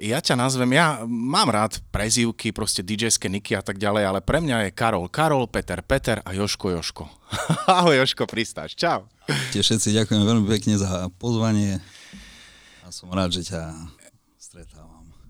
ja ťa nazvem, ja mám rád prezývky, proste DJ-ské niky a tak ďalej, ale pre mňa je Karol Karol, Peter Peter a Joško Joško. Ahoj Joško, pristáš, čau. Tie všetci ďakujem veľmi pekne za pozvanie a som rád, že ťa stretávam.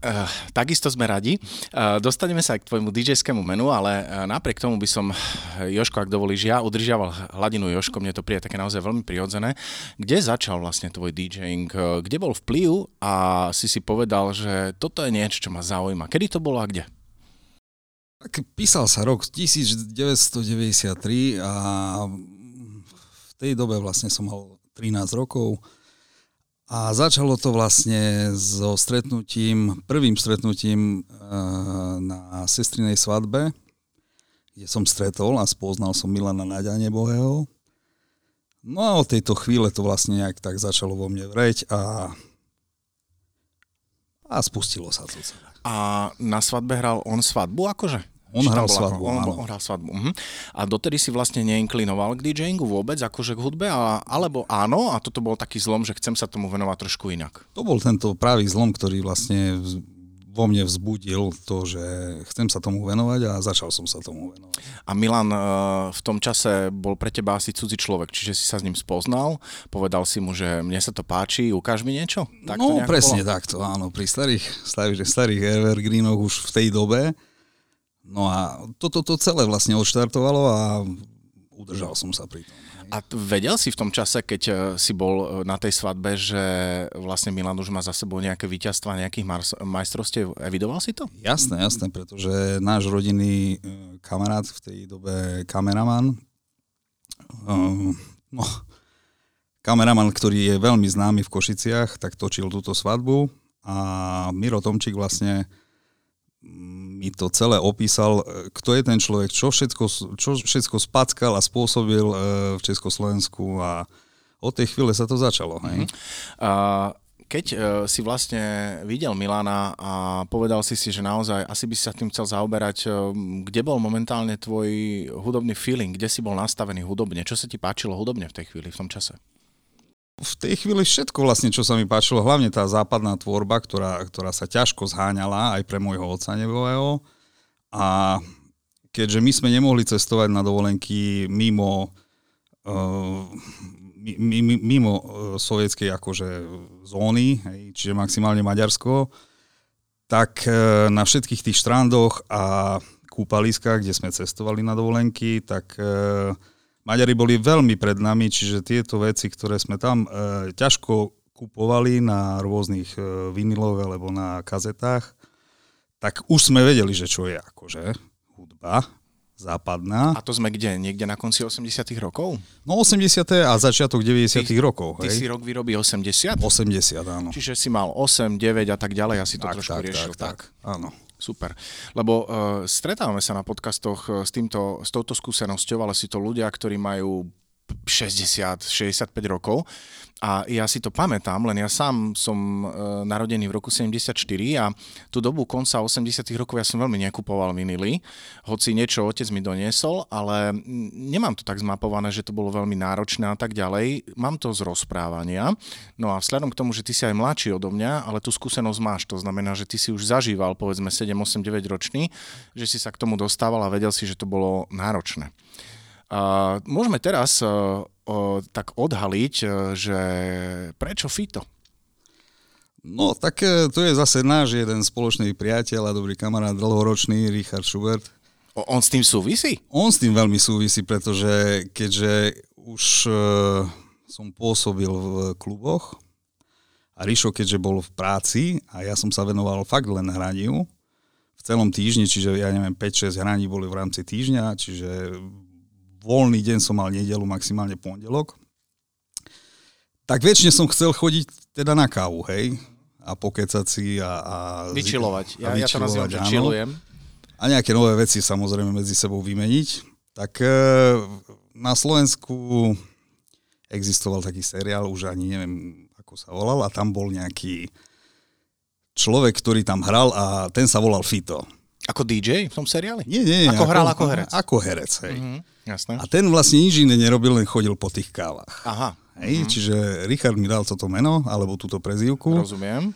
Uh, takisto sme radi. Uh, dostaneme sa aj k tvojmu DJ-skému menu, ale uh, napriek tomu by som, Joško, ak dovolíš, ja udržiaval hladinu Joško, mne to príde také naozaj veľmi prirodzené. Kde začal vlastne tvoj DJing? Kde bol vplyv a si si povedal, že toto je niečo, čo ma zaujíma. Kedy to bolo a kde? Písal sa rok 1993 a v tej dobe vlastne som mal 13 rokov a začalo to vlastne so stretnutím, prvým stretnutím uh, na sestrinej svadbe, kde som stretol a spoznal som Milana Naďa Nebohého. No a od tejto chvíle to vlastne nejak tak začalo vo mne vreť a, a spustilo sa to celé. A na svadbe hral on svadbu akože? On hral svadbu, on, on hral svadbu. Uh-huh. A dotedy si vlastne neinklinoval k DJingu vôbec, akože k hudbe, a, alebo áno, a toto bol taký zlom, že chcem sa tomu venovať trošku inak. To bol tento pravý zlom, ktorý vlastne vo mne vzbudil to, že chcem sa tomu venovať a začal som sa tomu venovať. A Milan uh, v tom čase bol pre teba asi cudzí človek, čiže si sa s ním spoznal, povedal si mu, že mne sa to páči, ukáž mi niečo? Tak no presne bolo? takto, áno, pri starých, starých, starých evergreenoch už v tej dobe No a toto to, to celé vlastne odštartovalo a udržal som sa pri tom. A vedel si v tom čase, keď e, si bol e, na tej svadbe, že vlastne Milan už má za sebou nejaké víťazstva, nejakých majstrovstiev? Evidoval si to? Jasné, jasné, pretože náš rodinný e, kamarát v tej dobe kameraman, no, kameraman, ktorý je veľmi známy v Košiciach, tak točil túto svadbu a Miro Tomčík vlastne mi to celé opísal, e, kto je ten človek, čo všetko, čo všetko spackal a spôsobil e, v Československu a od tej chvíle sa to začalo. Hej? Mm-hmm. A keď uh, si vlastne videl Milana a povedal si si, že naozaj asi by si sa tým chcel zaoberať, uh, kde bol momentálne tvoj hudobný feeling, kde si bol nastavený hudobne, čo sa ti páčilo hudobne v tej chvíli, v tom čase? V tej chvíli všetko vlastne, čo sa mi páčilo, hlavne tá západná tvorba, ktorá, ktorá sa ťažko zháňala aj pre môjho otca nebového. A keďže my sme nemohli cestovať na dovolenky mimo, uh, mimo uh, sovietskej akože zóny, čiže maximálne Maďarsko, tak uh, na všetkých tých štrandoch a kúpaliskách, kde sme cestovali na dovolenky, tak Maďari boli veľmi pred nami, čiže tieto veci, ktoré sme tam e, ťažko kupovali na rôznych e, vinilov alebo na kazetách, tak už sme vedeli, že čo je akože hudba západná. A to sme kde? Niekde na konci 80 rokov? No 80 a začiatok 90 ty, rokov. Ty hej? si rok vyrobí 80? 80, áno. Čiže si mal 8, 9 a tak ďalej, asi to tak, trošku tak, riešil. Tak, tak, tak, áno. Super. Lebo uh, stretávame sa na podcastoch uh, s, týmto, s touto skúsenosťou, ale si to ľudia, ktorí majú 60, 65 rokov a ja si to pamätám, len ja sám som e, narodený v roku 74 a tú dobu konca 80 rokov ja som veľmi nekupoval vinily, hoci niečo otec mi doniesol, ale nemám to tak zmapované, že to bolo veľmi náročné a tak ďalej. Mám to z rozprávania. No a vzhľadom k tomu, že ty si aj mladší odo mňa, ale tú skúsenosť máš, to znamená, že ty si už zažíval povedzme 7, 8, 9 ročný, že si sa k tomu dostával a vedel si, že to bolo náročné. Uh, môžeme teraz uh, uh, tak odhaliť, uh, že prečo Fito? No, tak to je zase náš jeden spoločný priateľ a dobrý kamarát dlhoročný, Richard Schubert. O, on s tým súvisí? On s tým veľmi súvisí, pretože keďže už uh, som pôsobil v kluboch a Rišo keďže bol v práci a ja som sa venoval fakt len hraniu v celom týždni, čiže ja neviem, 5-6 hraní boli v rámci týždňa, čiže voľný deň som mal nedelu, maximálne pondelok, tak väčšine som chcel chodiť teda na kávu, hej, a pokecať si a... a vyčilovať. Ja, a vyčilovať, ja to nazývam, že čilujem. A nejaké nové veci samozrejme medzi sebou vymeniť. Tak e, na Slovensku existoval taký seriál, už ani neviem, ako sa volal, a tam bol nejaký človek, ktorý tam hral a ten sa volal Fito. Ako DJ v tom seriáli? Nie, nie. Ako, ako hral ako herec? Ako herec, hej. Mm-hmm. Jasné. A ten vlastne nič iné nerobil, len chodil po tých kávach. Aha. Hej, mm-hmm. čiže Richard mi dal toto meno, alebo túto prezývku. Rozumiem.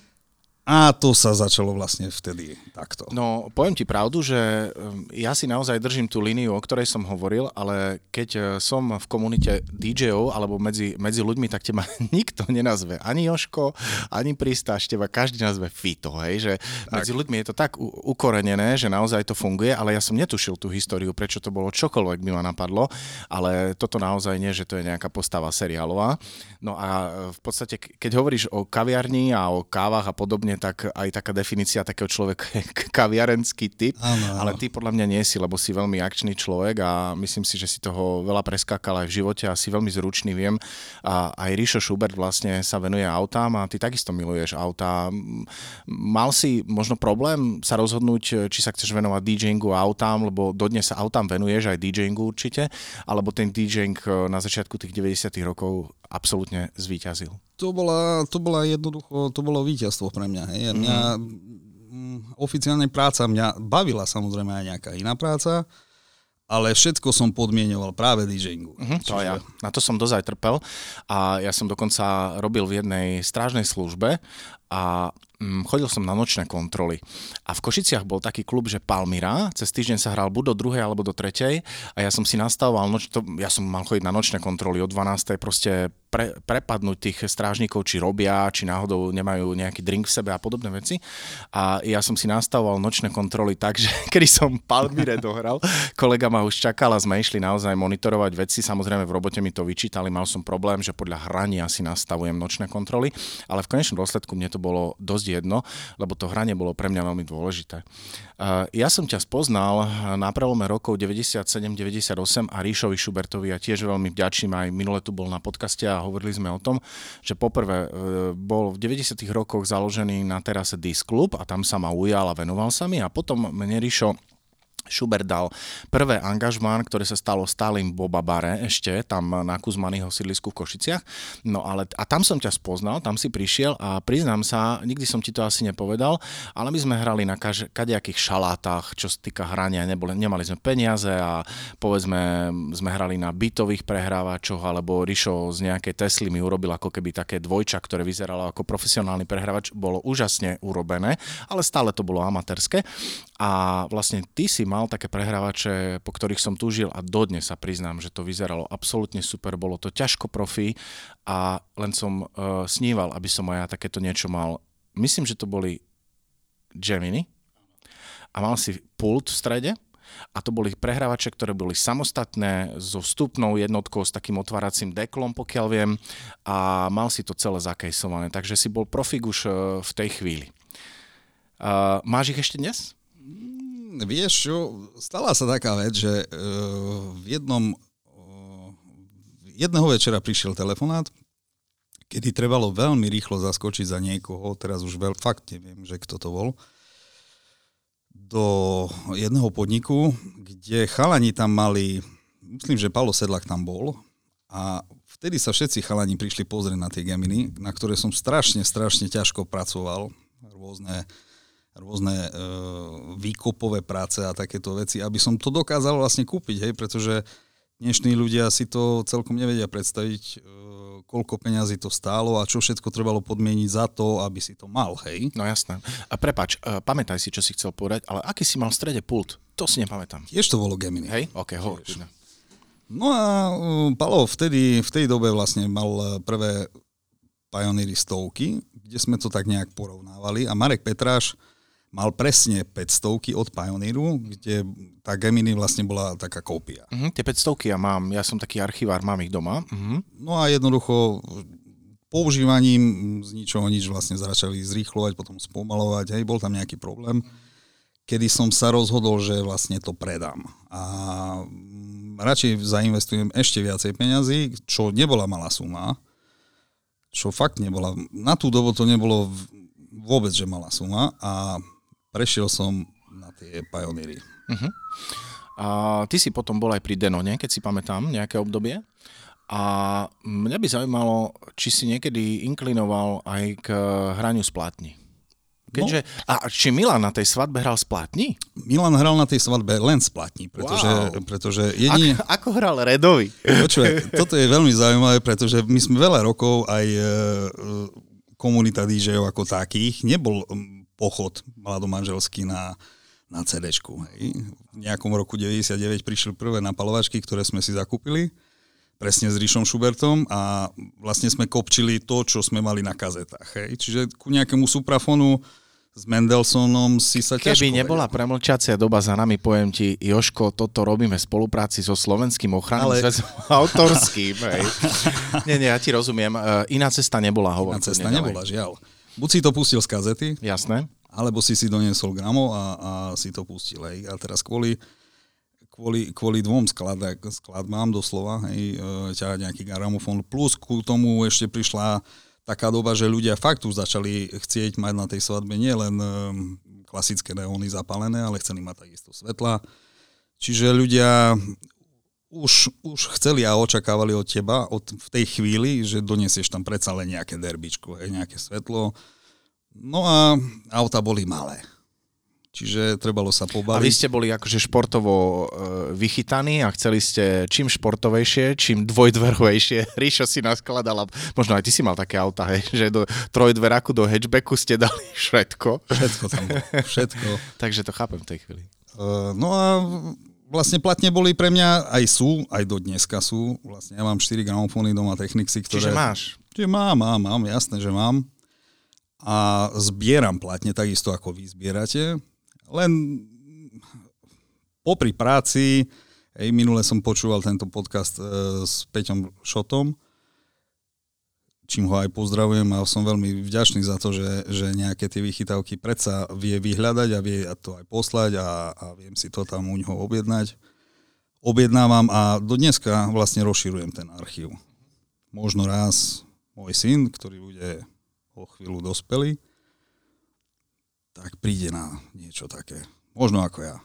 A to sa začalo vlastne vtedy takto. No, poviem ti pravdu, že um, ja si naozaj držím tú líniu, o ktorej som hovoril, ale keď uh, som v komunite DJ-ov alebo medzi, medzi ľuďmi, tak teba nikto nenazve. Ani Joško, ani Pristáš, teba každý nazve Fito, hej? Že tak. medzi ľuďmi je to tak ukorenené, že naozaj to funguje, ale ja som netušil tú históriu, prečo to bolo čokoľvek by ma napadlo, ale toto naozaj nie, že to je nejaká postava seriálová. No a uh, v podstate, keď hovoríš o kaviarni a o kávach a podobne, mne tak aj taká definícia takého človeka je kaviarenský typ, ano, ale ty podľa mňa nie si, lebo si veľmi akčný človek a myslím si, že si toho veľa preskakal aj v živote a si veľmi zručný, viem. A aj Ríšo Schubert vlastne sa venuje autám a ty takisto miluješ autá. Mal si možno problém sa rozhodnúť, či sa chceš venovať DJingu a autám, lebo dodnes sa autám venuješ aj DJingu určite, alebo ten DJing na začiatku tých 90 rokov absolútne zvíťazil? To bola, to bola jednoducho, to bolo víťazstvo pre mňa. Hej. Mňa, mm. oficiálne práca mňa bavila samozrejme aj nejaká iná práca, ale všetko som podmienoval práve DJingu. Uh-huh, to Čiže... ja. Na to som dozaj trpel a ja som dokonca robil v jednej strážnej službe a chodil som na nočné kontroly. A v Košiciach bol taký klub, že Palmira, cez týždeň sa hral buď do druhej alebo do tretej a ja som si nastavoval, noč, to, ja som mal chodiť na nočné kontroly od 12. proste pre, prepadnúť tých strážnikov, či robia, či náhodou nemajú nejaký drink v sebe a podobné veci. A ja som si nastavoval nočné kontroly tak, že kedy som Palmire dohral, kolega ma už čakal a sme išli naozaj monitorovať veci. Samozrejme v robote mi to vyčítali, mal som problém, že podľa hrania si nastavujem nočné kontroly, ale v konečnom dôsledku mne to bolo dosť jedno, lebo to hranie bolo pre mňa veľmi dôležité. Ja som ťa spoznal na prelome rokov 97-98 a Ríšovi Šubertovi a tiež veľmi vďačím, aj minule tu bol na podcaste a hovorili sme o tom, že poprvé e, bol v 90. rokoch založený na terase Disc Club a tam sa ma ujal a venoval sa mi a potom mne Ríšo Schubert dal prvé angažmán, ktoré sa stalo stálym Boba Bare ešte, tam na Kuzmanyho sídlisku v Košiciach. No ale, a tam som ťa spoznal, tam si prišiel a priznám sa, nikdy som ti to asi nepovedal, ale my sme hrali na kaž, kadejakých šalátach, čo sa týka hrania, neboli, nemali sme peniaze a povedzme sme hrali na bytových prehrávačoch, alebo Rišo z nejakej Tesly mi urobil ako keby také dvojča, ktoré vyzeralo ako profesionálny prehrávač, bolo úžasne urobené, ale stále to bolo amatérske. A vlastne ty si mal také prehrávače, po ktorých som túžil a dodnes sa priznám, že to vyzeralo absolútne super, bolo to ťažko profi a len som uh, sníval, aby som aj ja takéto niečo mal. Myslím, že to boli Gemini a mal si pult v strede a to boli prehrávače, ktoré boli samostatné, so vstupnou jednotkou, s takým otváracím deklom, pokiaľ viem, a mal si to celé zakejsované, takže si bol profik už uh, v tej chvíli. Uh, máš ich ešte dnes? Vieš čo, stala sa taká vec, že uh, v jednom uh, jedného večera prišiel telefonát, kedy trebalo veľmi rýchlo zaskočiť za niekoho, teraz už veľ, fakt neviem, že kto to bol, do jedného podniku, kde chalani tam mali, myslím, že Palo Sedlak tam bol a vtedy sa všetci chalani prišli pozrieť na tie Geminy, na ktoré som strašne, strašne ťažko pracoval, rôzne rôzne e, výkopové práce a takéto veci, aby som to dokázal vlastne kúpiť, hej, pretože dnešní ľudia si to celkom nevedia predstaviť, e, koľko peňazí to stálo a čo všetko trebalo podmieniť za to, aby si to mal, hej. No jasné. A prepač, e, pamätaj si, čo si chcel povedať, ale aký si mal v strede pult? To si nepamätám. Tiež to bolo Gemini. Hej? OK, hovor. No a uh, Palo vtedy, v tej dobe vlastne mal e, prvé Pioneery stovky, kde sme to tak nejak porovnávali a Marek Petráš mal presne 500 od Pioneeru, kde tá Gemini vlastne bola taká kópia. Uh-huh, tie 500 ja mám, ja som taký archivár, mám ich doma. Uh-huh. No a jednoducho používaním z ničoho nič vlastne začali zrýchlovať, potom spomalovať, hej, bol tam nejaký problém, kedy som sa rozhodol, že vlastne to predám. A radšej zainvestujem ešte viacej peňazí, čo nebola malá suma, čo fakt nebola, na tú dobu to nebolo vôbec, že malá suma a prešiel som na tie Pioneery. Uh-huh. A ty si potom bol aj pri Denone, keď si pamätám, nejaké obdobie. A mňa by zaujímalo, či si niekedy inklinoval aj k hraniu z plátni. Keďže, no. A či Milan na tej svadbe hral z plátni? Milan hral na tej svadbe len z plátni, pretože, wow. pretože jedine... Ako, ako hral Redovi? Počuaj, toto je veľmi zaujímavé, pretože my sme veľa rokov aj komunita DJov ako takých. Nebol pochod mladomanželský na, na cd. V nejakom roku 99 prišli prvé napalovačky, ktoré sme si zakúpili presne s Ríšom Schubertom a vlastne sme kopčili to, čo sme mali na kazetách. Hej. Čiže ku nejakému suprafonu s Mendelsonom si sa Keby ťažko nebola premlčacia doba za nami, poviem ti, Joško, toto robíme v spolupráci so Slovenským ochranným Ale... zväzom autorským. Hej. nie, nie, ja ti rozumiem. E, iná cesta nebola, hovor. Iná cesta nebola, žiaľ. Buď si to pustil z kazety. Jasné. Alebo si si doniesol gramo a, a si to pustil. Hej. A teraz kvôli kvôli, kvôli dvom skladách, skladbám doslova, hej, e, ťahať nejaký gramofón. Plus ku tomu ešte prišla taká doba, že ľudia fakt už začali chcieť mať na tej svadbe nielen e, klasické neóny zapálené, ale chceli mať takisto svetla. Čiže ľudia už, už chceli a očakávali od teba od, v tej chvíli, že donesieš tam predsa len nejaké derbičko, hej, nejaké svetlo. No a auta boli malé Čiže trebalo sa pobaviť. A vy ste boli akože športovo e, vychytaní a chceli ste čím športovejšie, čím dvojdverovejšie. Ríšo si naskladala, možno aj ty si mal také auta, hej, že do trojdveraku, do hatchbacku ste dali všetko. Všetko tam bolo, všetko. Takže to chápem v tej chvíli. Uh, no a vlastne platne boli pre mňa, aj sú, aj do dneska sú. Vlastne ja mám 4 gramofóny doma Technicsy, ktoré... Čiže máš? Čiže mám, mám, mám, jasné, že mám. A zbieram platne takisto, ako vy zbierate len popri práci, hej, minule som počúval tento podcast e, s Peťom Šotom, čím ho aj pozdravujem a som veľmi vďačný za to, že, že nejaké tie vychytávky predsa vie vyhľadať a vie to aj poslať a, a viem si to tam u neho objednať. Objednávam a do dneska vlastne rozširujem ten archív. Možno raz môj syn, ktorý bude o chvíľu dospelý, tak príde na niečo také. Možno ako ja.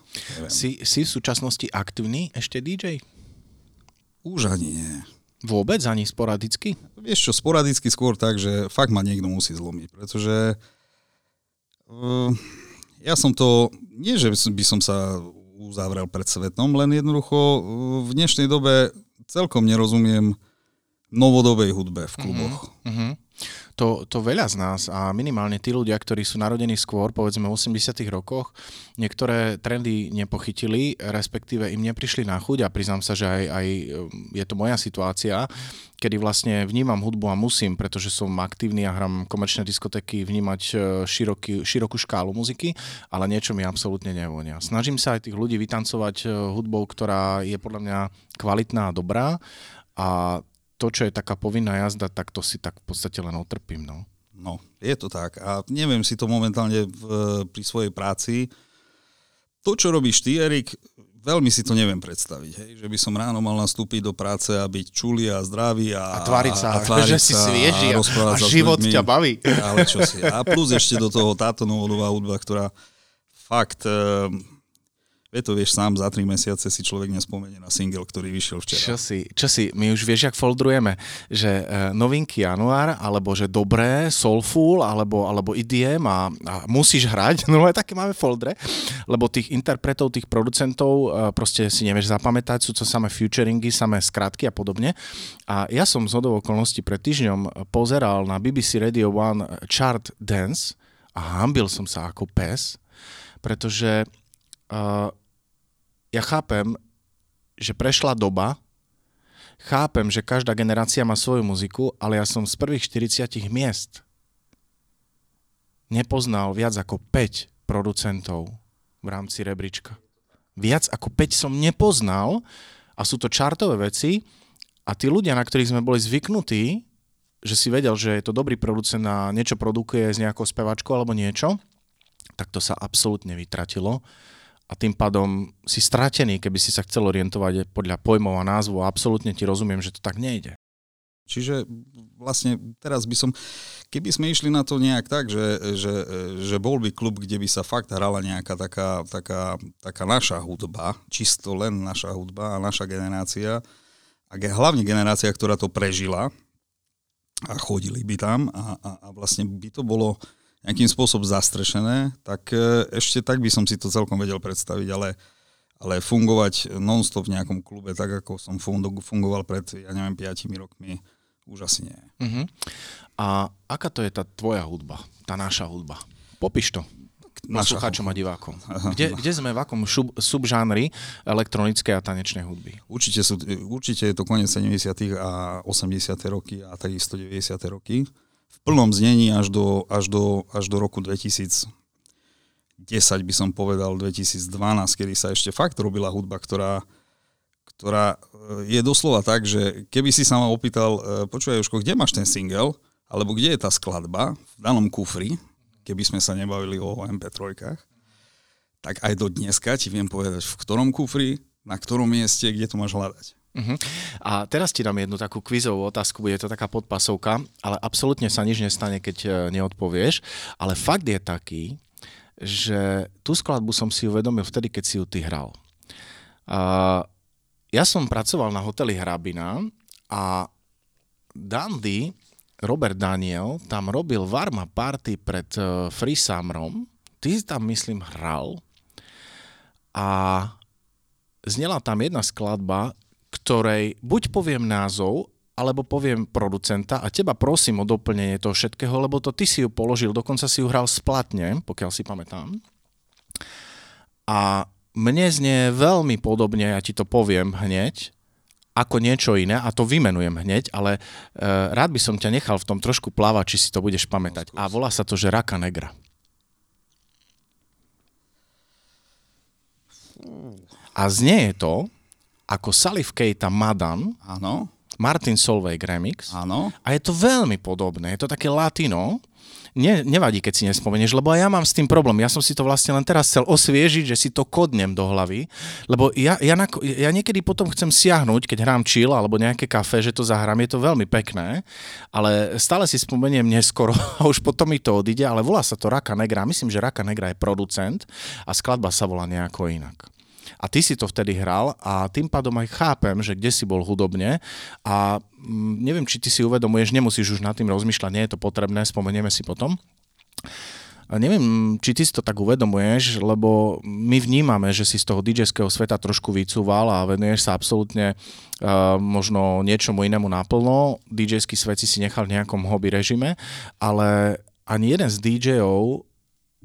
Si, si v súčasnosti aktívny ešte DJ? Už ani nie. Vôbec? Ani sporadicky? Vieš čo, sporadicky skôr tak, že fakt ma niekto musí zlomiť, pretože uh, ja som to, nie že by som sa uzavrel pred svetom, len jednoducho uh, v dnešnej dobe celkom nerozumiem novodobej hudbe v kluboch. Uh-huh to, to veľa z nás a minimálne tí ľudia, ktorí sú narodení skôr, povedzme v 80 rokoch, niektoré trendy nepochytili, respektíve im neprišli na chuť a priznám sa, že aj, aj um, je to moja situácia, kedy vlastne vnímam hudbu a musím, pretože som aktívny a hram komerčné diskotéky, vnímať uh, široký, širokú škálu muziky, ale niečo mi absolútne nevonia. Snažím sa aj tých ľudí vytancovať uh, hudbou, ktorá je podľa mňa kvalitná a dobrá a to, čo je taká povinná jazda, tak to si tak v podstate len otrpím. No, no je to tak. A neviem si to momentálne v, pri svojej práci. To, čo robíš ty, Erik, veľmi si to neviem predstaviť. Hej? Že by som ráno mal nastúpiť do práce a byť čulý a zdravý a, a tváriť sa, a, a tváriť že si svieži a, a, život ťa baví. Ale čo si. A plus ešte do toho táto novodobá hudba, ktorá fakt... Uh, Vie to vieš sám, za tri mesiace si človek nespomenie na single, ktorý vyšiel včera. Čo si, čo si my už vieš, jak foldrujeme, že e, novinky január, alebo že dobré, soulful, alebo, alebo IDM a, a musíš hrať, no aj také máme foldre, lebo tých interpretov, tých producentov e, proste si nevieš zapamätať, sú to samé futuringy, samé skratky a podobne. A ja som z hodou okolností pred týždňom pozeral na BBC Radio One chart Dance a hambil som sa ako pes, pretože uh, ja chápem, že prešla doba, chápem, že každá generácia má svoju muziku, ale ja som z prvých 40 miest nepoznal viac ako 5 producentov v rámci rebríčka. Viac ako 5 som nepoznal a sú to čartové veci a tí ľudia, na ktorých sme boli zvyknutí, že si vedel, že je to dobrý producent a niečo produkuje s nejakou spevačkou alebo niečo, tak to sa absolútne vytratilo a tým pádom si stratený, keby si sa chcel orientovať podľa pojmov a názvu a absolútne ti rozumiem, že to tak nejde. Čiže vlastne teraz by som, keby sme išli na to nejak tak, že, že, že bol by klub, kde by sa fakt hrala nejaká taká, taká, taká naša hudba, čisto len naša hudba a naša generácia, a hlavne generácia, ktorá to prežila a chodili by tam a, a, a vlastne by to bolo nejakým spôsobom zastrešené, tak e, ešte tak by som si to celkom vedel predstaviť, ale, ale fungovať non-stop v nejakom klube, tak ako som fungoval pred, ja neviem, 5 rokmi, už asi nie. Uh-huh. A aká to je tá tvoja hudba, tá naša hudba? Popíš to poslucháčom a divákom. Kde, kde sme, v akom šub, subžánri elektronickej a tanečnej hudby? Určite, sú, určite je to koniec 70. a 80. roky a takisto 90. roky. Plnom znení až do, až do, až do roku 2010 by som povedal, 2012, kedy sa ešte fakt robila hudba, ktorá, ktorá e, je doslova tak, že keby si sa ma opýtal, e, počúvaj Jožko, kde máš ten single, alebo kde je tá skladba v danom kufri, keby sme sa nebavili o MP3, tak aj do dneska ti viem povedať, v ktorom kufri, na ktorom mieste, kde to máš hľadať. Uh-huh. A teraz ti dám jednu takú kvizovú otázku, bude to taká podpasovka, ale absolútne sa nič nestane, keď e, neodpovieš. Ale fakt je taký, že tú skladbu som si uvedomil vtedy, keď si ju ty hral. Uh, ja som pracoval na hoteli Hrabina a Dandy Robert Daniel tam robil Varma Party pred uh, Free Summerom. Ty si tam, myslím, hral a znela tam jedna skladba, ktorej buď poviem názov, alebo poviem producenta a teba prosím o doplnenie toho všetkého, lebo to ty si ju položil, dokonca si ju hral splatne, pokiaľ si pamätám. A mne znie veľmi podobne, ja ti to poviem hneď, ako niečo iné a to vymenujem hneď, ale e, rád by som ťa nechal v tom trošku plávať, či si to budeš pamätať. A volá sa to, že Raka Negra. A znie je to ako Salif Keita Madan, Áno. Martin Solveig remix. Áno. A je to veľmi podobné, je to také latino, ne, nevadí, keď si nespomenieš, lebo ja mám s tým problém. Ja som si to vlastne len teraz chcel osviežiť, že si to kodnem do hlavy, lebo ja, ja, na, ja niekedy potom chcem siahnuť, keď hrám chill alebo nejaké kafe, že to zahrám, je to veľmi pekné, ale stále si spomeniem neskoro a už potom mi to odíde, ale volá sa to Raka Negra. Myslím, že Raka Negra je producent a skladba sa volá nejako inak. A ty si to vtedy hral a tým pádom aj chápem, že kde si bol hudobne a mm, neviem, či ty si uvedomuješ, nemusíš už nad tým rozmýšľať, nie je to potrebné, spomenieme si potom. A neviem, či ty si to tak uvedomuješ, lebo my vnímame, že si z toho dj sveta trošku vycúval a venuješ sa absolútne uh, možno niečomu inému naplno. dj svet si nechal v nejakom hobby režime, ale ani jeden z DJov,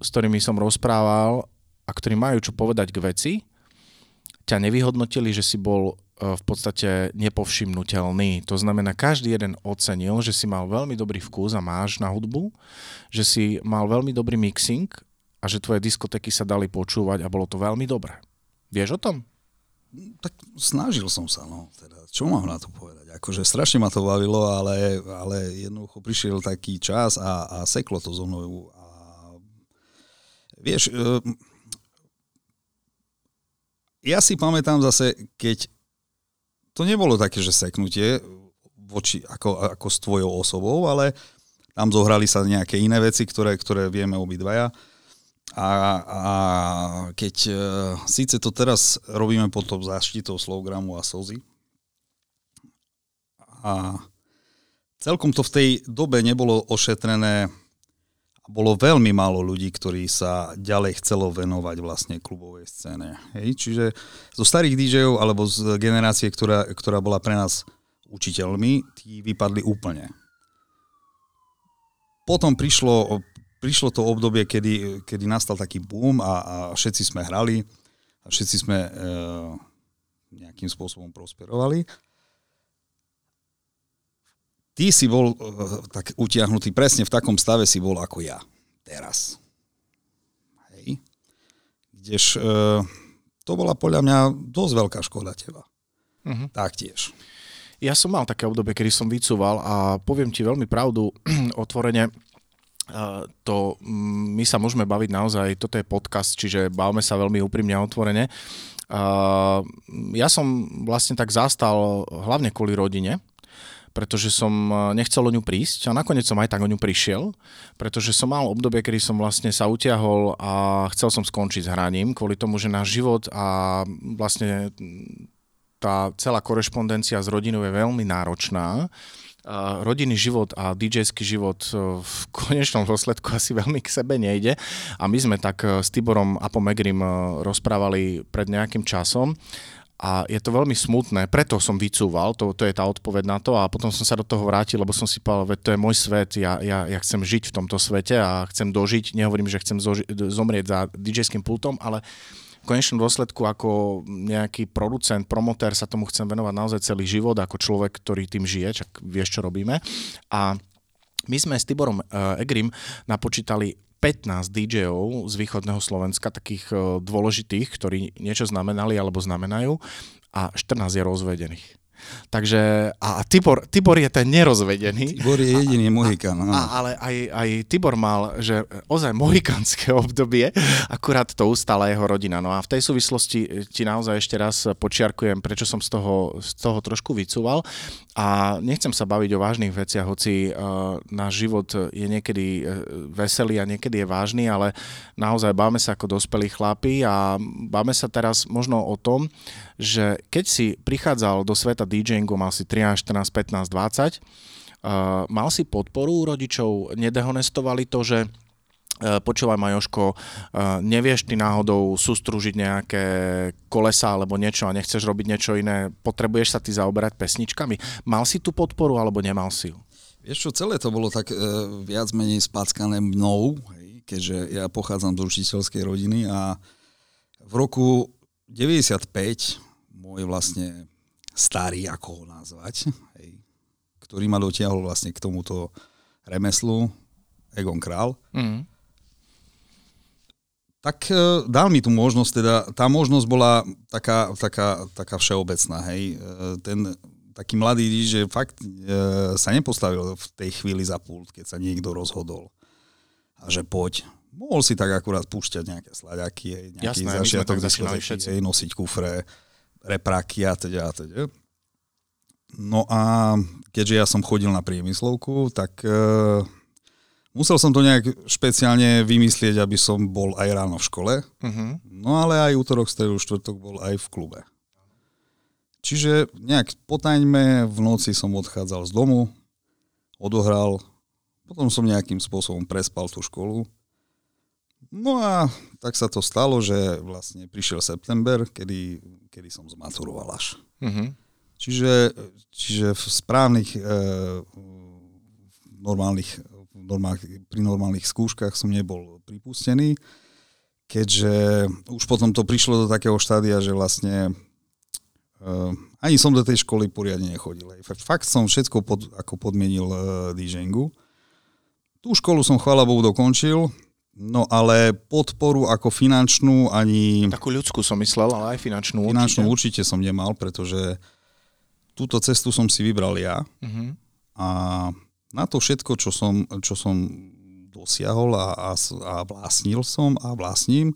s ktorými som rozprával a ktorí majú čo povedať k veci, ťa nevyhodnotili, že si bol e, v podstate nepovšimnutelný. To znamená, každý jeden ocenil, že si mal veľmi dobrý vkus a máš na hudbu, že si mal veľmi dobrý mixing a že tvoje diskotéky sa dali počúvať a bolo to veľmi dobré. Vieš o tom? Tak snažil som sa, no. Teda, čo mám na to povedať? Akože strašne ma to bavilo, ale, ale jednoducho prišiel taký čas a, a seklo to zo mnou. A vieš, e, ja si pamätám zase, keď to nebolo také, že seknutie voči, ako, ako s tvojou osobou, ale tam zohrali sa nejaké iné veci, ktoré, ktoré vieme obidvaja. A, a keď e, síce to teraz robíme pod tou záštitou Slowgramu a Sozy, a celkom to v tej dobe nebolo ošetrené bolo veľmi málo ľudí, ktorí sa ďalej chcelo venovať vlastne klubovej scéne. Hej? Čiže zo starých DJov alebo z generácie, ktorá, ktorá bola pre nás učiteľmi, tí vypadli úplne. Potom prišlo, prišlo to obdobie, kedy, kedy nastal taký boom a, a všetci sme hrali a všetci sme e, nejakým spôsobom prosperovali ty si bol uh, tak utiahnutý, presne v takom stave si bol ako ja teraz. Hej. Kdež uh, to bola podľa mňa dosť veľká škoda teba. Uh-huh. Taktiež. Ja som mal také obdobie, kedy som vycúval a poviem ti veľmi pravdu, otvorene, to mm, my sa môžeme baviť naozaj, toto je podcast, čiže bavme sa veľmi úprimne a otvorene. Ja som vlastne tak zastal hlavne kvôli rodine, pretože som e, nechcel o ňu prísť a nakoniec som aj tak o ňu prišiel, pretože som mal obdobie, kedy som vlastne sa utiahol a chcel som skončiť s hraním kvôli tomu, že náš život a vlastne tá celá korešpondencia s rodinou je veľmi náročná. rodinný život a DJský život e, v konečnom dôsledku asi veľmi k sebe nejde. A my sme tak e, s Tiborom Apomegrim rozprávali pred nejakým časom a je to veľmi smutné, preto som vycúval, to, to je tá odpoveď na to a potom som sa do toho vrátil, lebo som si povedal, veď to je môj svet, ja, ja, ja chcem žiť v tomto svete a chcem dožiť, nehovorím, že chcem zoži- zomrieť za DJ-ským pultom, ale v konečnom dôsledku ako nejaký producent, promotér sa tomu chcem venovať naozaj celý život, ako človek, ktorý tým žije, čak vieš, čo robíme. A my sme s Tiborom uh, Egrim napočítali 15 DJ-ov z východného Slovenska, takých uh, dôležitých, ktorí niečo znamenali alebo znamenajú a 14 je rozvedených. Takže a Tibor, Tibor je ten nerozvedený. Tibor je jediný Mohikan. A, ale aj, aj Tibor mal, že ozaj mohikanské obdobie, akurát to ustala jeho rodina. No a v tej súvislosti ti naozaj ešte raz počiarkujem, prečo som z toho, z toho trošku vycúval. A nechcem sa baviť o vážnych veciach, hoci uh, náš život je niekedy veselý a niekedy je vážny, ale naozaj báme sa ako dospelí chlapi a báme sa teraz možno o tom, že keď si prichádzal do sveta DJingu, mal si 13, 14, 15, 20, uh, mal si podporu rodičov, nedehonestovali to, že uh, počúvaj ma Joško, uh, nevieš ty náhodou sústružiť nejaké kolesa alebo niečo a nechceš robiť niečo iné, potrebuješ sa ty zaoberať pesničkami. Mal si tú podporu alebo nemal si ju? Vieš čo, celé to bolo tak e, viac menej spackané mnou, hej, keďže ja pochádzam z učiteľskej rodiny a v roku 95 môj vlastne starý, ako ho nazvať, hej, ktorý ma dotiahol vlastne k tomuto remeslu, Egon Král, mm. tak e, dal mi tú možnosť, teda tá možnosť bola taká, taká, taká všeobecná, hej. E, ten taký mladý že fakt e, sa nepostavil v tej chvíli za pult, keď sa niekto rozhodol. A že poď, mohol si tak akurát púšťať nejaké slaďaky, nejaký Jasné, začiatok diskotéky, nosiť kufre, repráky a teda a teda. No a keďže ja som chodil na priemyslovku, tak e, musel som to nejak špeciálne vymyslieť, aby som bol aj ráno v škole. Uh-huh. No ale aj útorok, stredu, štvrtok bol aj v klube. Čiže nejak potaňme, v noci som odchádzal z domu, odohral, potom som nejakým spôsobom prespal tú školu. No a tak sa to stalo, že vlastne prišiel september, kedy kedy som zmaturoval až. Uh-huh. Čiže, čiže v správnych, e, normálnych, normálnych, pri normálnych skúškach som nebol pripustený, keďže už potom to prišlo do takého štádia, že vlastne e, ani som do tej školy poriadne nechodil. Fakt som všetko pod, ako podmienil e, DJingu. Tú školu som, chvála Bohu, dokončil, No ale podporu ako finančnú ani... Takú ľudskú som myslel, ale aj finančnú Finančnú určite, určite som nemal, pretože túto cestu som si vybral ja. Uh-huh. A na to všetko, čo som, čo som dosiahol a, a, a vlastnil som a vlastním,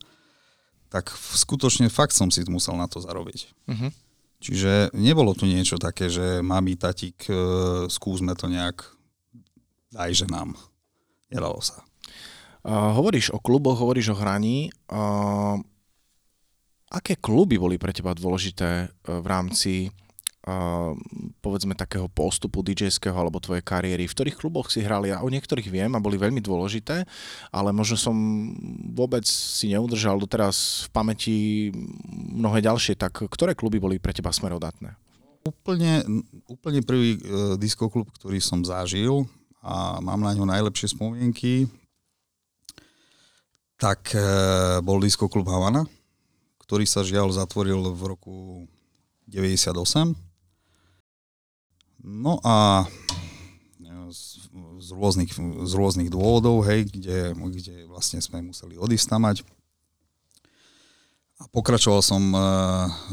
tak skutočne fakt som si musel na to zarobiť. Uh-huh. Čiže nebolo tu niečo také, že mami, tatík, e, skúsme to nejak, dajže nám. Nedalo sa. Hovoríš o kluboch, hovoríš o hraní. Uh, aké kluby boli pre teba dôležité uh, v rámci uh, povedzme takého postupu DJ-ského alebo tvojej kariéry? V ktorých kluboch si hrali? Ja o niektorých viem a boli veľmi dôležité, ale možno som vôbec si neudržal doteraz v pamäti mnohé ďalšie. Tak ktoré kluby boli pre teba smerodatné? Úplne, úplne prvý uh, diskoklub, ktorý som zažil a mám na ňo najlepšie spomienky, tak e, bol Disco Klub Havana, ktorý sa žiaľ zatvoril v roku 98. No a z, z, rôznych, z rôznych dôvodov, hej, kde, kde vlastne sme museli odísť tamať. A pokračoval som e,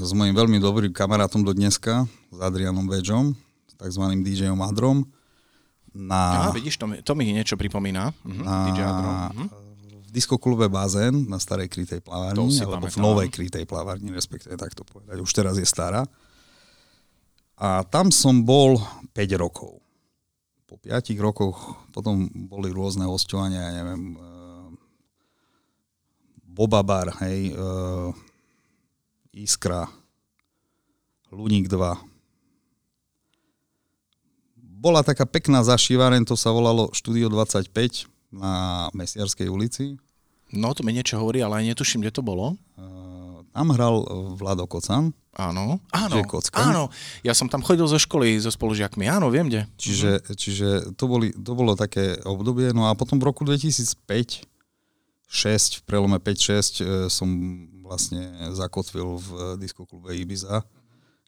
s mojim veľmi dobrým kamarátom do dneska, s Adrianom Vedžom, s tzv. DJom Adrom. Na, Aha, vidíš, to mi, to mi niečo pripomína. Mhm, na, DJ Adrom. Mhm diskoklube Bazén na starej krytej plavárni, alebo v novej krytej plavárni, respektíve tak to povedať. Už teraz je stará. A tam som bol 5 rokov. Po 5 rokoch potom boli rôzne hostovania, ja neviem, uh, Boba Bar, hej, uh, Iskra, Luník 2. Bola taká pekná zašívareň, to sa volalo Studio 25 na Mesiarskej ulici. No, to mi niečo hovorí, ale aj netuším, kde to bolo. Uh, tam hral Vlado Kocan. Áno, áno, áno. Ja som tam chodil zo školy so spolužiakmi, áno, viem kde. Čiže, čiže to, boli, to bolo také obdobie. No a potom v roku 2005 6, v prelome 5-6 e, som vlastne zakotvil v diskoklube Ibiza,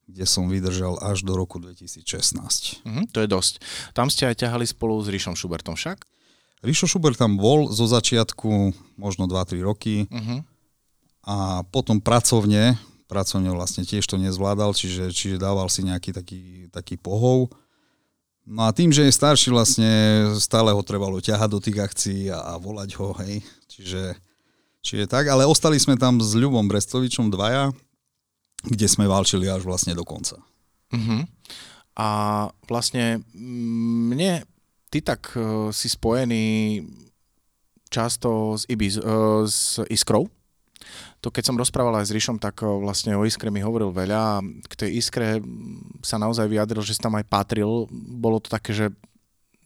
kde som vydržal až do roku 2016. Mhm, to je dosť. Tam ste aj ťahali spolu s Ríšom Šubertom však? Rišo Schubert tam bol zo začiatku možno 2-3 roky Uh-huh. a potom pracovne, pracovne vlastne tiež to nezvládal, čiže, čiže dával si nejaký taký, taký pohov. No a tým, že je starší, vlastne stále ho trebalo ťahať do tých akcií a, a volať ho, hej. Čiže, čiže tak, ale ostali sme tam s Ľubom Brestovičom dvaja, kde sme válčili až vlastne do konca. Uh-huh. A vlastne mne, ty tak uh, si spojený často s, Ibiz, uh, s Iskrou. To keď som rozprával aj s Ríšom, tak uh, vlastne o Iskre mi hovoril veľa a k tej Iskre sa naozaj vyjadril, že si tam aj patril. Bolo to také, že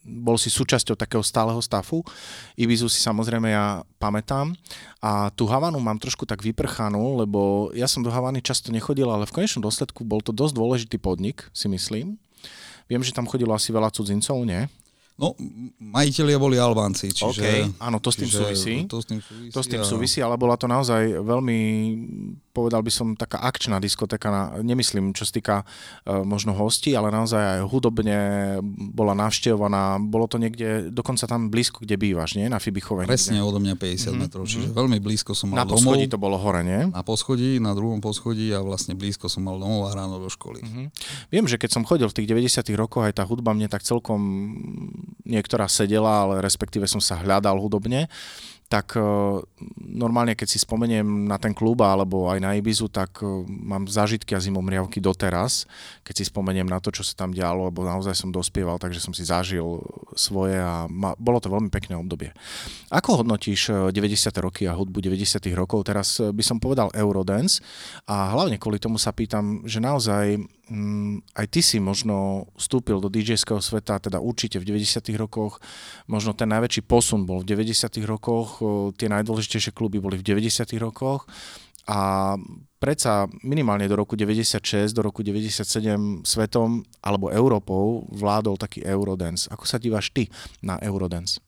bol si súčasťou takého stáleho stafu. Ibizu si samozrejme ja pamätám a tú Havanu mám trošku tak vyprchanú, lebo ja som do Havany často nechodil, ale v konečnom dôsledku bol to dosť dôležitý podnik, si myslím. Viem, že tam chodilo asi veľa cudzincov, nie? No, majiteľia boli Albánci, čiže... OK, áno, to s tým čiže súvisí. To s tým súvisí. To s tým súvisí, ale bola to naozaj veľmi, povedal by som, taká akčná diskotéka, na, nemyslím, čo sa týka uh, možno hostí, ale naozaj aj hudobne bola navštevovaná, bolo to niekde, dokonca tam blízko, kde bývaš, nie? Na Fibichove. Presne niekde. odo mňa 50 metrov, čiže veľmi blízko som Na mal domov. poschodí to bolo hore, nie? Na poschodí, na druhom poschodí a vlastne blízko som mal domov a ráno do školy. Mhm. Viem, že keď som chodil v tých 90 rokoch, aj tá hudba mne tak celkom niektorá sedela, ale respektíve som sa hľadal hudobne, tak e, normálne, keď si spomeniem na ten klub alebo aj na Ibizu, tak e, mám zážitky a zimomriavky doteraz, keď si spomeniem na to, čo sa tam dialo, lebo naozaj som dospieval, takže som si zažil svoje a ma, bolo to veľmi pekné obdobie. Ako hodnotíš e, 90. roky a hudbu 90. rokov? Teraz e, by som povedal Eurodance a hlavne kvôli tomu sa pýtam, že naozaj aj ty si možno vstúpil do DJ-ského sveta, teda určite v 90. rokoch, možno ten najväčší posun bol v 90. rokoch, tie najdôležitejšie kluby boli v 90. rokoch a predsa minimálne do roku 96, do roku 97 svetom alebo Európou vládol taký Eurodance. Ako sa díváš ty na Eurodance?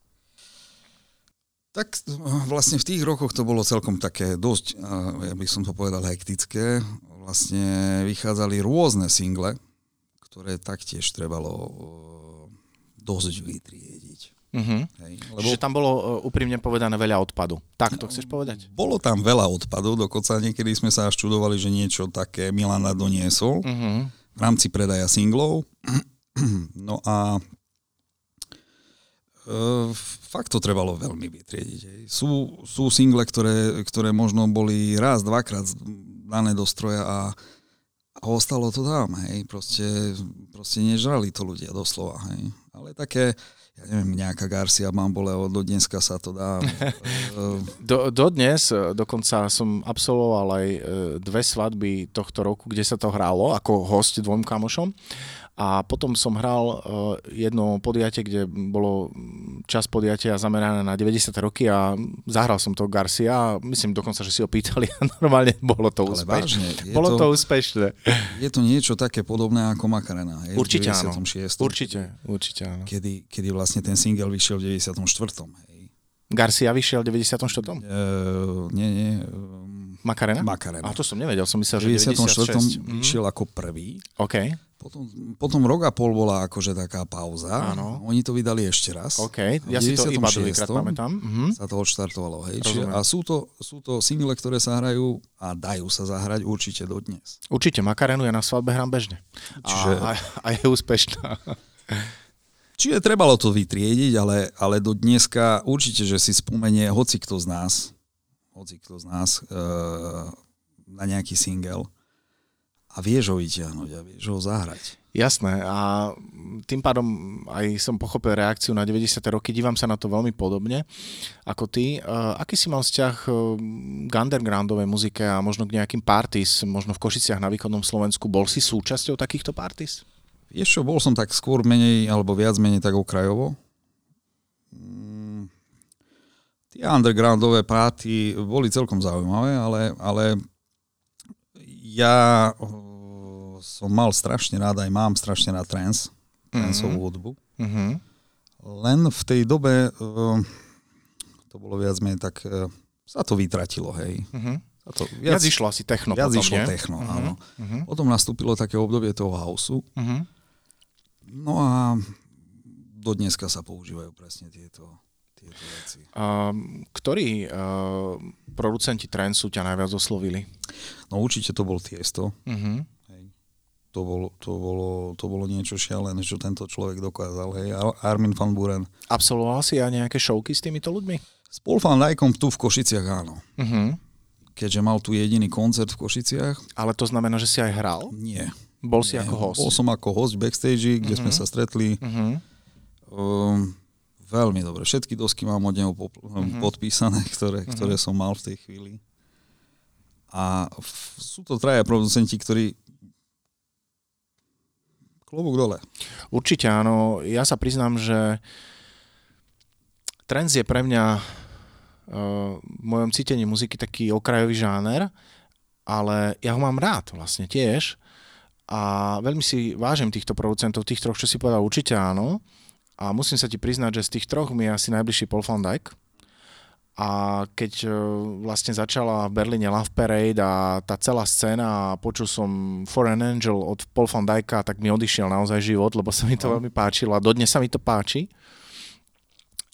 Tak vlastne v tých rokoch to bolo celkom také dosť, eh, ja by som to povedal, hektické. Vlastne vychádzali rôzne single, ktoré taktiež trebalo eh, dosť vytriediť. Uh-huh. Hej. Lebo... Čiže tam bolo úprimne povedané veľa odpadu. Tak to chceš povedať? bolo tam veľa odpadov, dokonca niekedy sme sa až čudovali, že niečo také Milana doniesol Uh-huh. v rámci predaja singlov. No a fakt to trebalo veľmi vytriediť. Sú, sú single, ktoré, ktoré možno boli raz, dvakrát dané do stroja a, a ostalo to tam. Hej. Proste, proste nežrali to ľudia doslova. Hej. Ale také, ja neviem, nejaká Garcia Bamboleo, do dneska sa to dá. e, Do, dodnes, e, dokonca som absolvoval aj e, dve svadby tohto roku, kde sa to hrálo ako host dvom kamošom. A potom som hral uh, jedno podujatie, kde bolo mm, čas podujatia zamerané na 90. roky a zahral som to Garcia. Myslím dokonca, že si ho pýtali a normálne bolo to úspešné. vážne, je Bolo to, to, úspešné. je to niečo také podobné ako Makarena. Hej, Určite v áno. 96. Určite, určite áno. kedy, kedy vlastne ten single vyšiel v 94. Hej. Garcia vyšiel v 94. Uh, nie, nie. Um, Makarena? Makarena. A to som nevedel, som myslel, v že 94. 96. Mhm. vyšiel ako prvý. OK, Potom, potom rok a pol bola akože taká pauza. Áno. Oni to vydali ešte raz. OK. Ja si to iba 96. druhýkrát pamätám. Mhm. sa to odštartovalo. Hej. Čiže, a sú to, sú to single, ktoré sa hrajú a dajú sa zahrať určite dodnes. Určite, Makarenu ja na svadbe hrám bežne. Čiže- a, a je úspešná. Čiže trebalo to vytriediť, ale, ale do dneska určite, že si spomenie hoci kto z nás, hoci kto z nás e, na nejaký single a vieš ho vyťahnuť a vieš ho zahrať. Jasné a tým pádom aj som pochopil reakciu na 90. roky, dívam sa na to veľmi podobne ako ty. Uh, aký si mal vzťah uh, k undergroundovej muzike a možno k nejakým parties, možno v Košiciach na východnom Slovensku? Bol si súčasťou takýchto parties? Čo, bol som tak skôr menej, alebo viac menej tak okrajovo. Mm, Tie undergroundové páty boli celkom zaujímavé, ale, ale ja som mal strašne rád, aj mám strašne rád trance, tranceovú mm-hmm. hudbu. Mm-hmm. Len v tej dobe, uh, to bolo viac menej tak, uh, sa to vytratilo, hej. Mm-hmm. Sa to viac, viac išlo asi techno viac potom, išlo nie? techno, mm-hmm. áno. Mm-hmm. Potom nastúpilo také obdobie toho houseu. Mm-hmm. No a do dneska sa používajú presne tieto, tieto veci. Um, ktorí uh, producenti transu ťa najviac oslovili? No určite to bol Tiesto. Uh-huh. To, bolo, to, bolo, to bolo niečo šialené, čo tento človek dokázal. Hej. Armin van Buren. Absolvoval si aj nejaké showky s týmito ľuďmi? S Paul van Dijkom tu v Košiciach áno. Uh-huh. Keďže mal tu jediný koncert v Košiciach. Ale to znamená, že si aj hral? Nie. Bol si Nie, ako host? Bol som ako host backstage, kde uh-huh. sme sa stretli. Uh-huh. Um, veľmi dobre. Všetky dosky mám od neho uh-huh. podpísané, ktoré, uh-huh. ktoré som mal v tej chvíli. A f- sú to traja producenti, ktorí klobúk dole. Určite áno. Ja sa priznám, že trends je pre mňa uh, v mojom cítení muziky taký okrajový žáner, ale ja ho mám rád vlastne tiež a veľmi si vážim týchto producentov, tých troch, čo si povedal, určite áno. A musím sa ti priznať, že z tých troch mi je asi najbližší Paul van Dijk. A keď e, vlastne začala v Berlíne Love Parade a tá celá scéna a počul som Foreign Angel od Paul van Dijka, tak mi odišiel naozaj život, lebo sa mi to no. veľmi páčilo a dodnes sa mi to páči.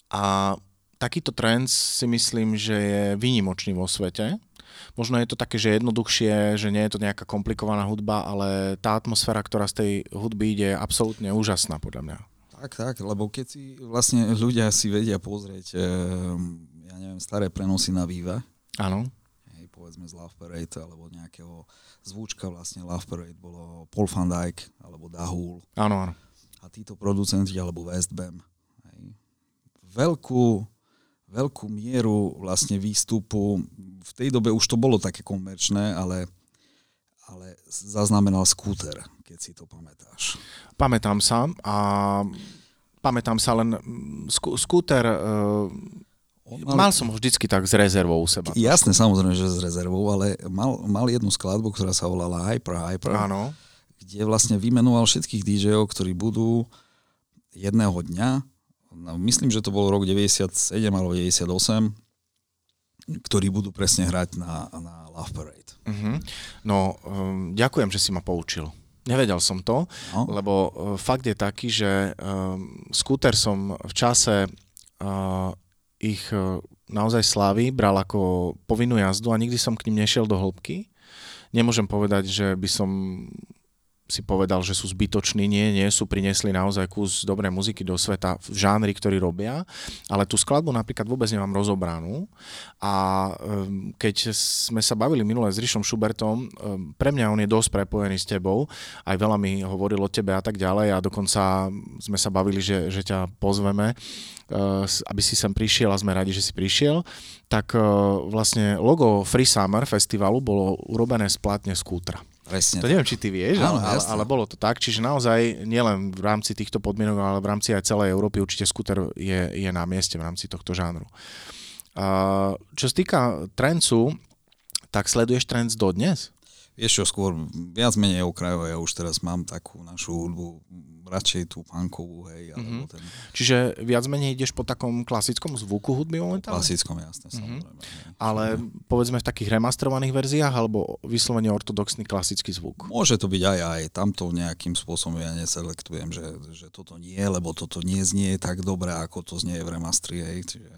A takýto trend si myslím, že je výnimočný vo svete. Možno je to také, že jednoduchšie, že nie je to nejaká komplikovaná hudba, ale tá atmosféra, ktorá z tej hudby ide, je absolútne úžasná podľa mňa. Tak, tak, lebo keď si vlastne ľudia si vedia pozrieť, eh, ja neviem, staré prenosy na Viva. Áno. Hej, povedzme z Love Parade, alebo nejakého zvúčka vlastne Love Parade bolo Paul van Dijk, alebo Dahul. Áno, áno. A títo producenti, alebo Westbam. Hej. Veľkú, veľkú mieru vlastne výstupu, v tej dobe už to bolo také komerčné, ale ale zaznamenal skúter, keď si to pamätáš. Pamätám sa a pamätám sa len skú, skúter, uh, mal, mal som ho vždycky tak s rezervou u seba. Jasne, samozrejme, že s rezervou, ale mal, mal jednu skladbu, ktorá sa volala Hyper Hyper, Áno. kde vlastne vymenoval všetkých DJov, ktorí budú jedného dňa, no, myslím, že to bol rok 97 alebo 98, ktorí budú presne hrať na, na Love Parade. Uh-huh. No, um, ďakujem, že si ma poučil. Nevedel som to, no. lebo uh, fakt je taký, že um, skúter som v čase uh, ich uh, naozaj slávy bral ako povinnú jazdu a nikdy som k ním nešiel do hĺbky. Nemôžem povedať, že by som si povedal, že sú zbytoční, nie, nie sú, priniesli naozaj kus dobrej muziky do sveta v žánri, ktorý robia, ale tú skladbu napríklad vôbec nemám rozobranú a um, keď sme sa bavili minule s Rišom Schubertom, um, pre mňa on je dosť prepojený s tebou, aj veľa mi hovoril o tebe a tak ďalej a dokonca sme sa bavili, že, že ťa pozveme, uh, aby si sem prišiel a sme radi, že si prišiel, tak uh, vlastne logo Free Summer festivalu bolo urobené z plátne skútra. Presne. To neviem, či ty vieš, Áno, ale, ale bolo to tak. Čiže naozaj nielen v rámci týchto podmienok, ale v rámci aj celej Európy určite skúter je, je na mieste v rámci tohto žánru. Uh, čo sa týka trencu, tak sleduješ trend dodnes? Vieš čo, skôr viac menej okrajové, ja už teraz mám takú našu hudbu, radšej tú punkovú, hej. Mm-hmm. ten... Čiže viac menej ideš po takom klasickom zvuku hudby momentálne? Klasickom, jasne, mm-hmm. samozrejme. Ale povedzme v takých remastrovaných verziách, alebo vyslovene ortodoxný klasický zvuk? Môže to byť aj aj, tamto nejakým spôsobom ja neselektujem, že, že toto nie, lebo toto nie znie tak dobre, ako to znie v remastri, hej. Čiže...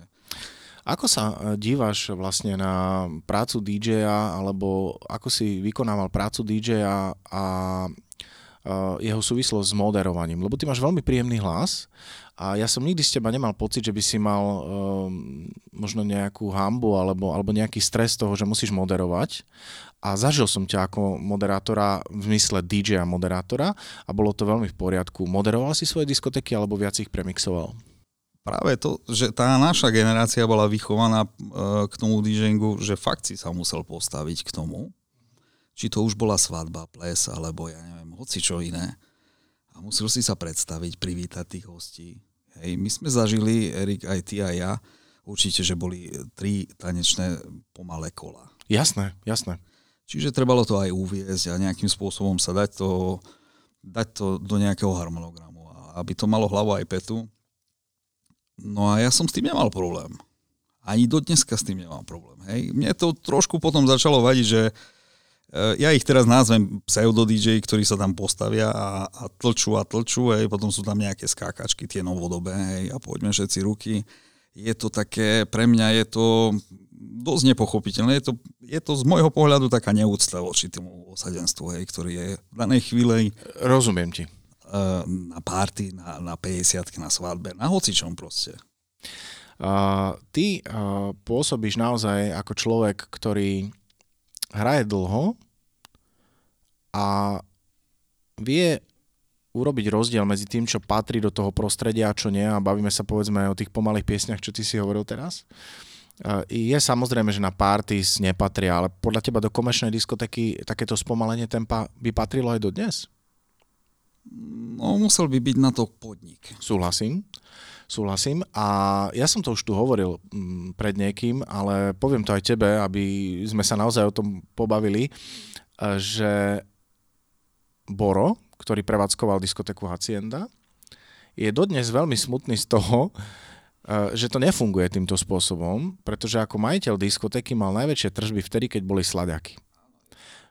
Ako sa e, díváš vlastne na prácu DJ-a, alebo ako si vykonával prácu DJ-a a jeho súvislosť s moderovaním? Lebo ty máš veľmi príjemný hlas a ja som nikdy z teba nemal pocit, že by si mal um, možno nejakú hambu alebo, alebo nejaký stres toho, že musíš moderovať. A zažil som ťa ako moderátora v mysle DJ a moderátora a bolo to veľmi v poriadku. Moderoval si svoje diskotéky alebo viac ich premixoval? práve to, že tá naša generácia bola vychovaná e, k tomu DJingu, že fakt si sa musel postaviť k tomu, či to už bola svadba, ples, alebo ja neviem, hoci čo iné. A musel si sa predstaviť, privítať tých hostí. Hej, my sme zažili, Erik, aj ty a ja, určite, že boli tri tanečné pomalé kola. Jasné, jasné. Čiže trebalo to aj uviezť a nejakým spôsobom sa dať to, dať to do nejakého harmonogramu, aby to malo hlavu aj petu. No a ja som s tým nemal problém. Ani do dneska s tým nemám problém. Hej. Mne to trošku potom začalo vadiť, že ja ich teraz názvem pseudo DJ, ktorí sa tam postavia a, a tlčú a tlčú, hej, potom sú tam nejaké skákačky, tie novodobé, hej, a poďme všetci ruky. Je to také, pre mňa je to dosť nepochopiteľné. Je to, je to z môjho pohľadu taká neúcta voči tomu osadenstvu, hej, ktorý je v danej chvíli... Rozumiem ti. Eh, na párty, na, na 50 na svadbe, na hocičom proste. Uh, ty uh, pôsobíš naozaj ako človek, ktorý hraje dlho a vie urobiť rozdiel medzi tým, čo patrí do toho prostredia a čo nie a bavíme sa povedzme o tých pomalých piesňach, čo ty si hovoril teraz. Je samozrejme, že na parties nepatria, ale podľa teba do komerčnej diskotéky takéto spomalenie tempa by patrilo aj do dnes? No, musel by byť na to podnik. Súhlasím. Súhlasím. A ja som to už tu hovoril mm, pred niekým, ale poviem to aj tebe, aby sme sa naozaj o tom pobavili, e, že Boro, ktorý prevádzkoval diskotéku Hacienda, je dodnes veľmi smutný z toho, e, že to nefunguje týmto spôsobom, pretože ako majiteľ diskotéky mal najväčšie tržby vtedy, keď boli sladiaky.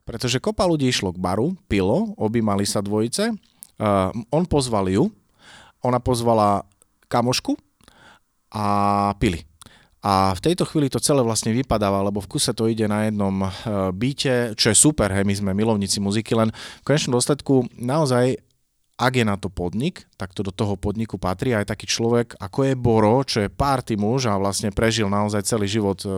Pretože kopa ľudí išlo k baru, pilo, objímali sa dvojice, uh, on pozval ju, ona pozvala kamošku a pili. A v tejto chvíli to celé vlastne vypadáva, lebo v kuse to ide na jednom eh, byte, čo je super, hej, my sme milovníci muziky, len v konečnom dôsledku naozaj ak je na to podnik, tak to do toho podniku patrí aj taký človek, ako je Boro, čo je party muž a vlastne prežil naozaj celý život eh,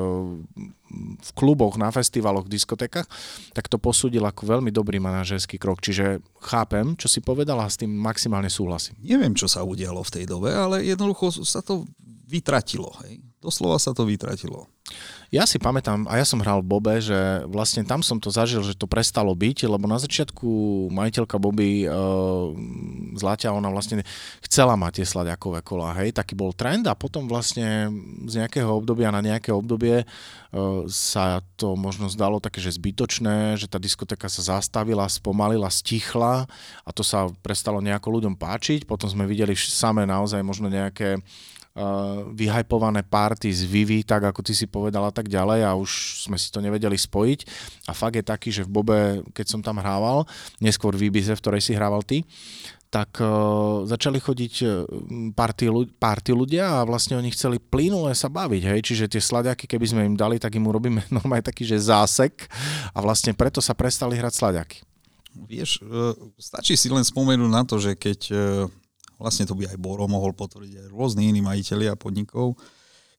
v kluboch, na festivaloch, diskotekách, tak to posúdil ako veľmi dobrý manažerský krok. Čiže chápem, čo si povedala a s tým maximálne súhlasím. Neviem, čo sa udialo v tej dobe, ale jednoducho sa to vytratilo. Hej. Doslova sa to vytratilo. Ja si pamätám, a ja som hral v Bobe, že vlastne tam som to zažil, že to prestalo byť, lebo na začiatku majiteľka Boby uh, Zlatia, ona vlastne chcela mať tie sladiakové kola, hej, taký bol trend a potom vlastne z nejakého obdobia na nejaké obdobie uh, sa to možno zdalo také, že zbytočné, že tá diskoteka sa zastavila, spomalila, stichla a to sa prestalo nejako ľuďom páčiť, potom sme videli samé naozaj možno nejaké vyhajpované party z Vivi, tak ako ty si povedala, tak ďalej a už sme si to nevedeli spojiť. A fakt je taký, že v Bobe, keď som tam hrával, neskôr v Ibize, v ktorej si hrával ty, tak uh, začali chodiť party, party ľudia a vlastne oni chceli plynule sa baviť, hej, čiže tie sladiaky, keby sme im dali, tak im urobíme normálne taký, že zásek a vlastne preto sa prestali hrať sladiaky. Vieš, stačí si len spomenúť na to, že keď vlastne to by aj Boro mohol potvrdiť, aj rôzni iní majiteľia podnikov,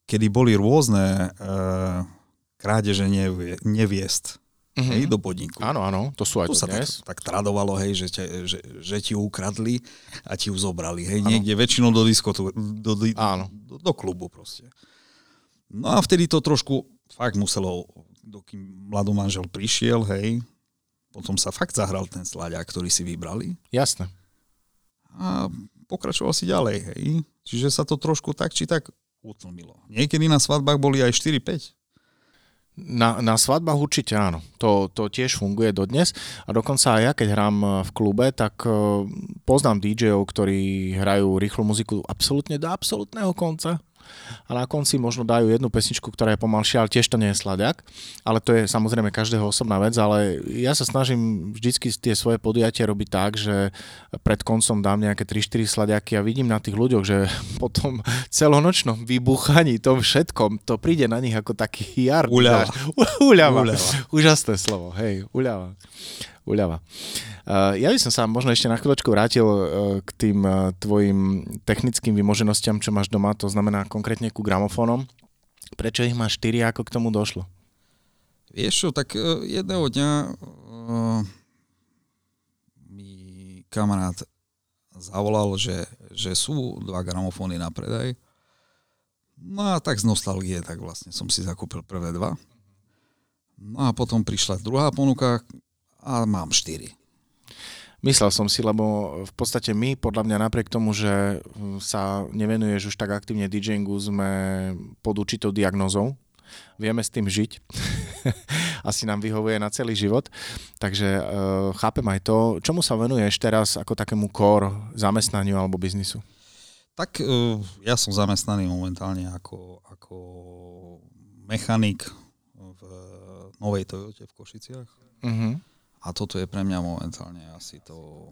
kedy boli rôzne e, krádeže nevie, neviest mm-hmm. hej, do podniku. Áno, áno, to sú aj to sa dnes. tak, tak tradovalo, hej, že, te, že, že ti ukradli a ti ju zobrali. Hej, niekde väčšinou do diskotu, do, do, áno. Do, do klubu proste. No a vtedy to trošku fakt muselo, dokým mladý manžel prišiel, hej, potom sa fakt zahral ten slaďák, ktorý si vybrali. Jasné. A pokračoval si ďalej, hej. Čiže sa to trošku tak či tak utlmilo. Niekedy na svadbách boli aj 4-5. Na, na svadbách určite áno. To, to tiež funguje dodnes. A dokonca aj ja, keď hrám v klube, tak uh, poznám DJ-ov, ktorí hrajú rýchlu muziku absolútne do absolútneho konca a na konci možno dajú jednu pesničku, ktorá je pomalšia, ale tiež to nie je sladiak. Ale to je samozrejme každého osobná vec, ale ja sa snažím vždycky tie svoje podujatia robiť tak, že pred koncom dám nejaké 3-4 sladiaky a vidím na tých ľuďoch, že potom celonočnom vybuchaní, tom všetkom, to príde na nich ako taký jar. Uľava. Uľava. Uľava. Úžasné slovo, hej, uľava uľava. Uh, ja by som sa možno ešte na chvíľočku vrátil uh, k tým uh, tvojim technickým vymoženostiam, čo máš doma, to znamená konkrétne ku gramofónom. Prečo ich máš 4 ako k tomu došlo? Vieš čo, tak jedného dňa uh, mi kamarát zavolal, že, že sú dva gramofóny na predaj. No a tak z nostalgie, tak vlastne som si zakúpil prvé dva. No a potom prišla druhá ponuka, a mám 4. Myslel som si, lebo v podstate my, podľa mňa napriek tomu, že sa nevenuješ už tak aktívne DJingu, sme pod určitou diagnozou, Vieme s tým žiť. Asi nám vyhovuje na celý život. Takže uh, chápem aj to. Čomu sa venuješ teraz ako takému core zamestnaniu alebo biznisu? Tak uh, ja som zamestnaný momentálne ako, ako mechanik v novej Toyote v Košiciach. Uh-huh. A toto je pre mňa momentálne asi to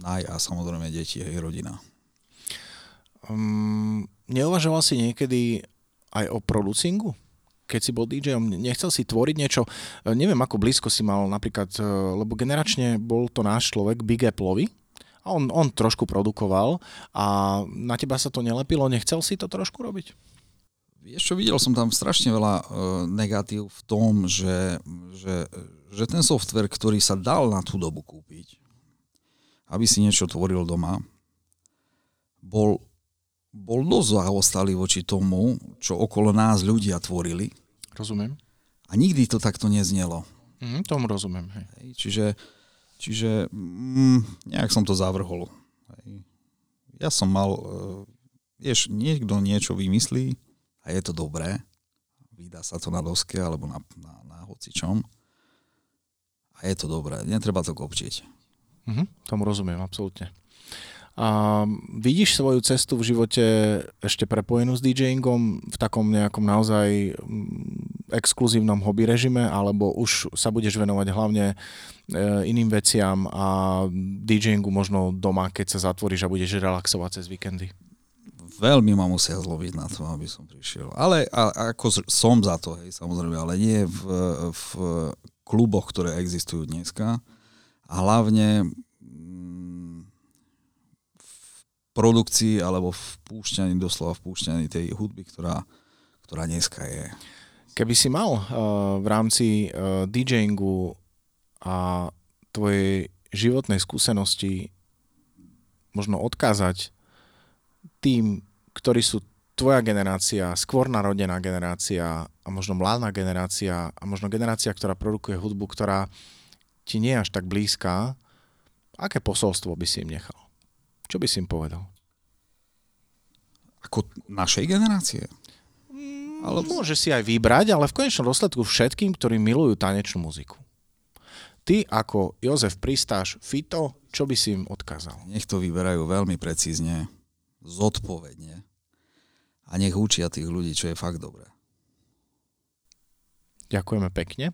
naj a samozrejme deti a rodina. Um, neuvažoval si niekedy aj o producingu? Keď si bol DJom, nechcel si tvoriť niečo? E, neviem, ako blízko si mal napríklad, e, lebo generačne bol to náš človek, Big Appleovi, a on, on trošku produkoval a na teba sa to nelepilo, nechcel si to trošku robiť? Vieš čo, videl som tam strašne veľa uh, negatív v tom, že, že, že ten software, ktorý sa dal na tú dobu kúpiť, aby si niečo tvoril doma, bol, bol dosť zaostalý voči tomu, čo okolo nás ľudia tvorili. Rozumiem. A nikdy to takto neznelo. Mm, tomu rozumiem. Hej. Hej, čiže čiže mm, nejak som to zavrhol. Hej. Ja som mal, uh, vieš, niekto niečo vymyslí a je to dobré. Vydá sa to na doske alebo na, na, na hocičom. A je to dobré. Netreba to kopčiť. Mhm, tomu rozumiem, absolútne. A vidíš svoju cestu v živote ešte prepojenú s DJingom v takom nejakom naozaj mm, exkluzívnom hobby režime, alebo už sa budeš venovať hlavne e, iným veciam a DJingu možno doma, keď sa zatvoríš a budeš relaxovať cez víkendy? Veľmi ma musia zloviť na to, aby som prišiel. Ale a, ako som za to, hej, samozrejme, ale nie v, v kluboch, ktoré existujú dneska a hlavne mm, v produkcii alebo v púšťaní, doslova v púšťaní tej hudby, ktorá, ktorá dneska je. Keby si mal uh, v rámci uh, DJingu a tvojej životnej skúsenosti možno odkázať tým, ktorí sú tvoja generácia, skôr narodená generácia a možno mladá generácia a možno generácia, ktorá produkuje hudbu, ktorá ti nie je až tak blízka, aké posolstvo by si im nechal? Čo by si im povedal? Ako našej generácie? Mm, ale... Môže si aj vybrať, ale v konečnom dôsledku všetkým, ktorí milujú tanečnú muziku. Ty ako Jozef Pristáš, Fito, čo by si im odkázal? Nech to vyberajú veľmi precízne, zodpovedne a nech učia tých ľudí, čo je fakt dobré. Ďakujeme pekne.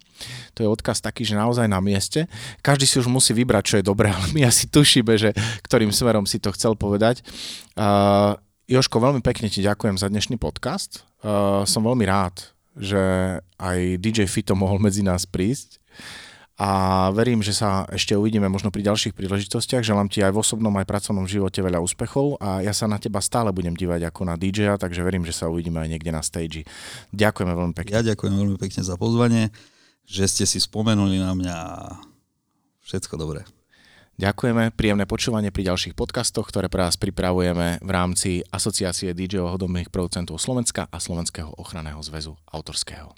To je odkaz taký, že naozaj na mieste. Každý si už musí vybrať, čo je dobré, ale my asi tušíme, že ktorým smerom si to chcel povedať. Uh, Joško, veľmi pekne ti ďakujem za dnešný podcast. Uh, som veľmi rád, že aj DJ Fito mohol medzi nás prísť a verím, že sa ešte uvidíme možno pri ďalších príležitostiach. Želám ti aj v osobnom, aj pracovnom živote veľa úspechov a ja sa na teba stále budem dívať ako na DJ-a, takže verím, že sa uvidíme aj niekde na stage. Ďakujeme veľmi pekne. Ja ďakujem veľmi pekne za pozvanie, že ste si spomenuli na mňa všetko dobré. Ďakujeme, príjemné počúvanie pri ďalších podcastoch, ktoré pre vás pripravujeme v rámci Asociácie DJ-ov producentov Slovenska a Slovenského ochranného zväzu autorského.